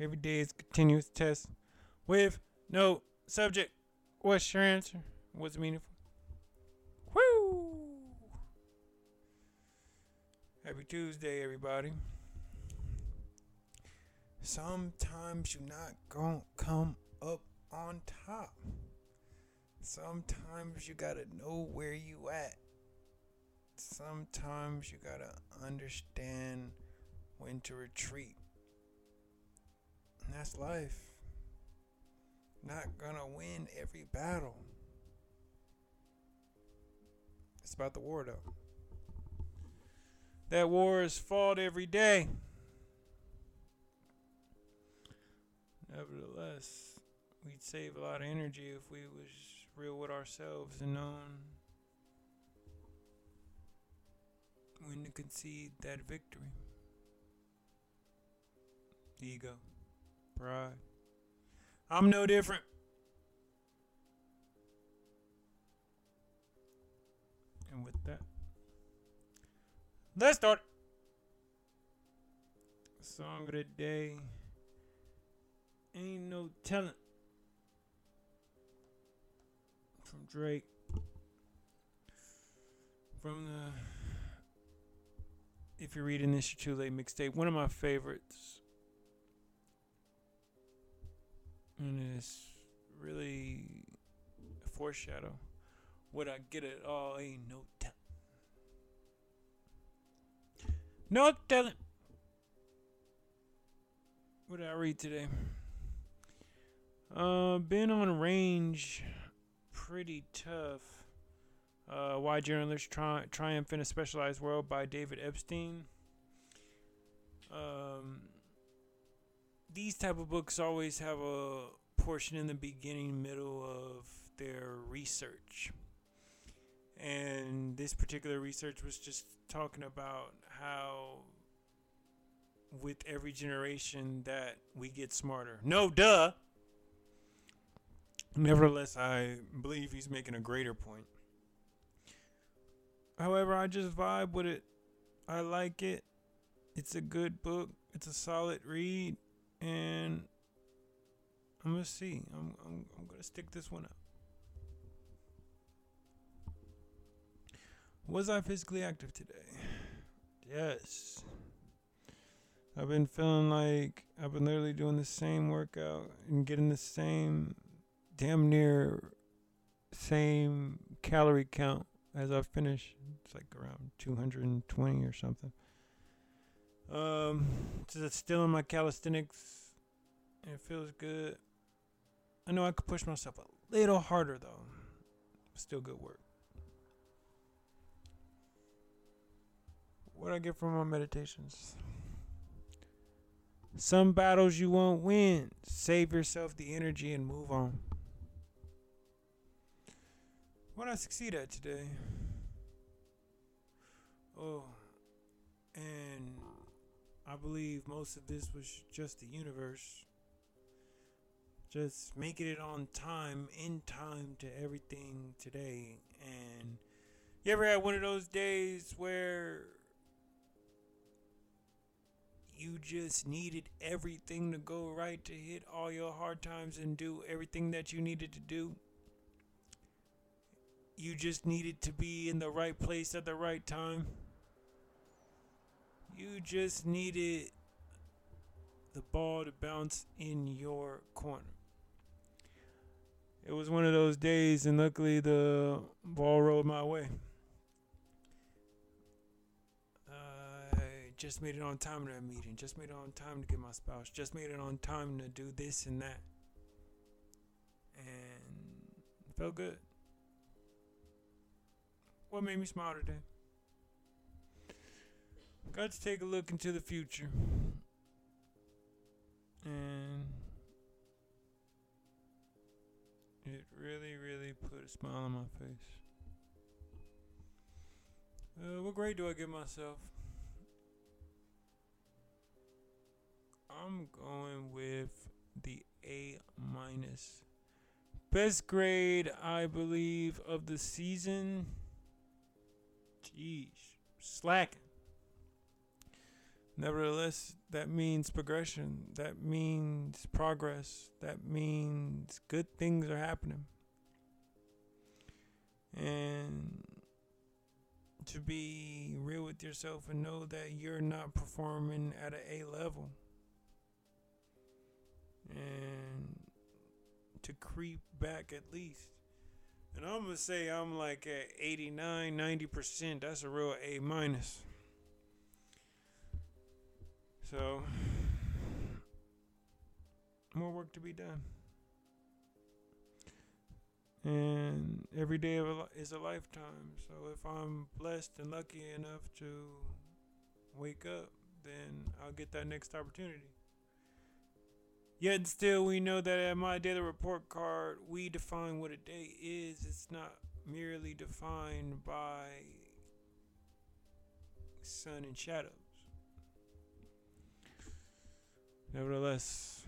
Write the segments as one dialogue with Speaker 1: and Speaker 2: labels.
Speaker 1: Every day is continuous test with no subject. What's your answer? What's meaningful? Woo! Happy Tuesday, everybody. Sometimes you're not gonna come up on top. Sometimes you gotta know where you at. Sometimes you gotta understand when to retreat. That's life. Not gonna win every battle. It's about the war though. That war is fought every day. Nevertheless, we'd save a lot of energy if we was real with ourselves and known when to concede that victory. Ego, pride. I'm no different. And with that, let's start. Song of the day. Ain't no telling. From Drake. From the If you're reading this, you're too late mixtape. One of my favorites. And it's really a foreshadow. What I get it all ain't no telling. No telling. What did I read today? Uh, been on range, pretty tough. Uh, why generalists tri- triumph in a specialized world by David Epstein. Um, these type of books always have a portion in the beginning, middle of their research, and this particular research was just talking about how with every generation that we get smarter. No, duh. Nevertheless, I believe he's making a greater point. However, I just vibe with it. I like it. It's a good book. It's a solid read, and I'm gonna see. I'm I'm, I'm gonna stick this one out. Was I physically active today? Yes. I've been feeling like I've been literally doing the same workout and getting the same damn near same calorie count as I finish. It's like around 220 or something. Um, just still in my calisthenics. It feels good. I know I could push myself a little harder though. Still good work. What I get from my meditations? Some battles you won't win. Save yourself the energy and move on. What I succeed at today? Oh, and I believe most of this was just the universe. Just making it on time, in time to everything today. And you ever had one of those days where you just needed everything to go right to hit all your hard times and do everything that you needed to do? You just needed to be in the right place at the right time. Just needed the ball to bounce in your corner. It was one of those days, and luckily the ball rolled my way. I just made it on time to that meeting, just made it on time to get my spouse, just made it on time to do this and that. And felt good. What made me smile today? Got to take a look into the future. And it really, really put a smile on my face. Uh, what grade do I give myself? I'm going with the A minus. Best grade, I believe, of the season. Jeez, slacking. Nevertheless, that means progression. That means progress. That means good things are happening. And to be real with yourself and know that you're not performing at an A level. And to creep back at least. And I'm going to say I'm like at 89, 90%. That's a real A minus. So, more work to be done. And every day is a lifetime. So, if I'm blessed and lucky enough to wake up, then I'll get that next opportunity. Yet still, we know that at my daily report card, we define what a day is. It's not merely defined by sun and shadows. Nevertheless,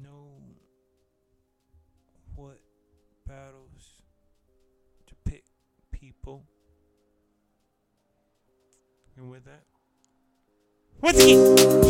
Speaker 1: know what battles to pick people. And with that, what's it?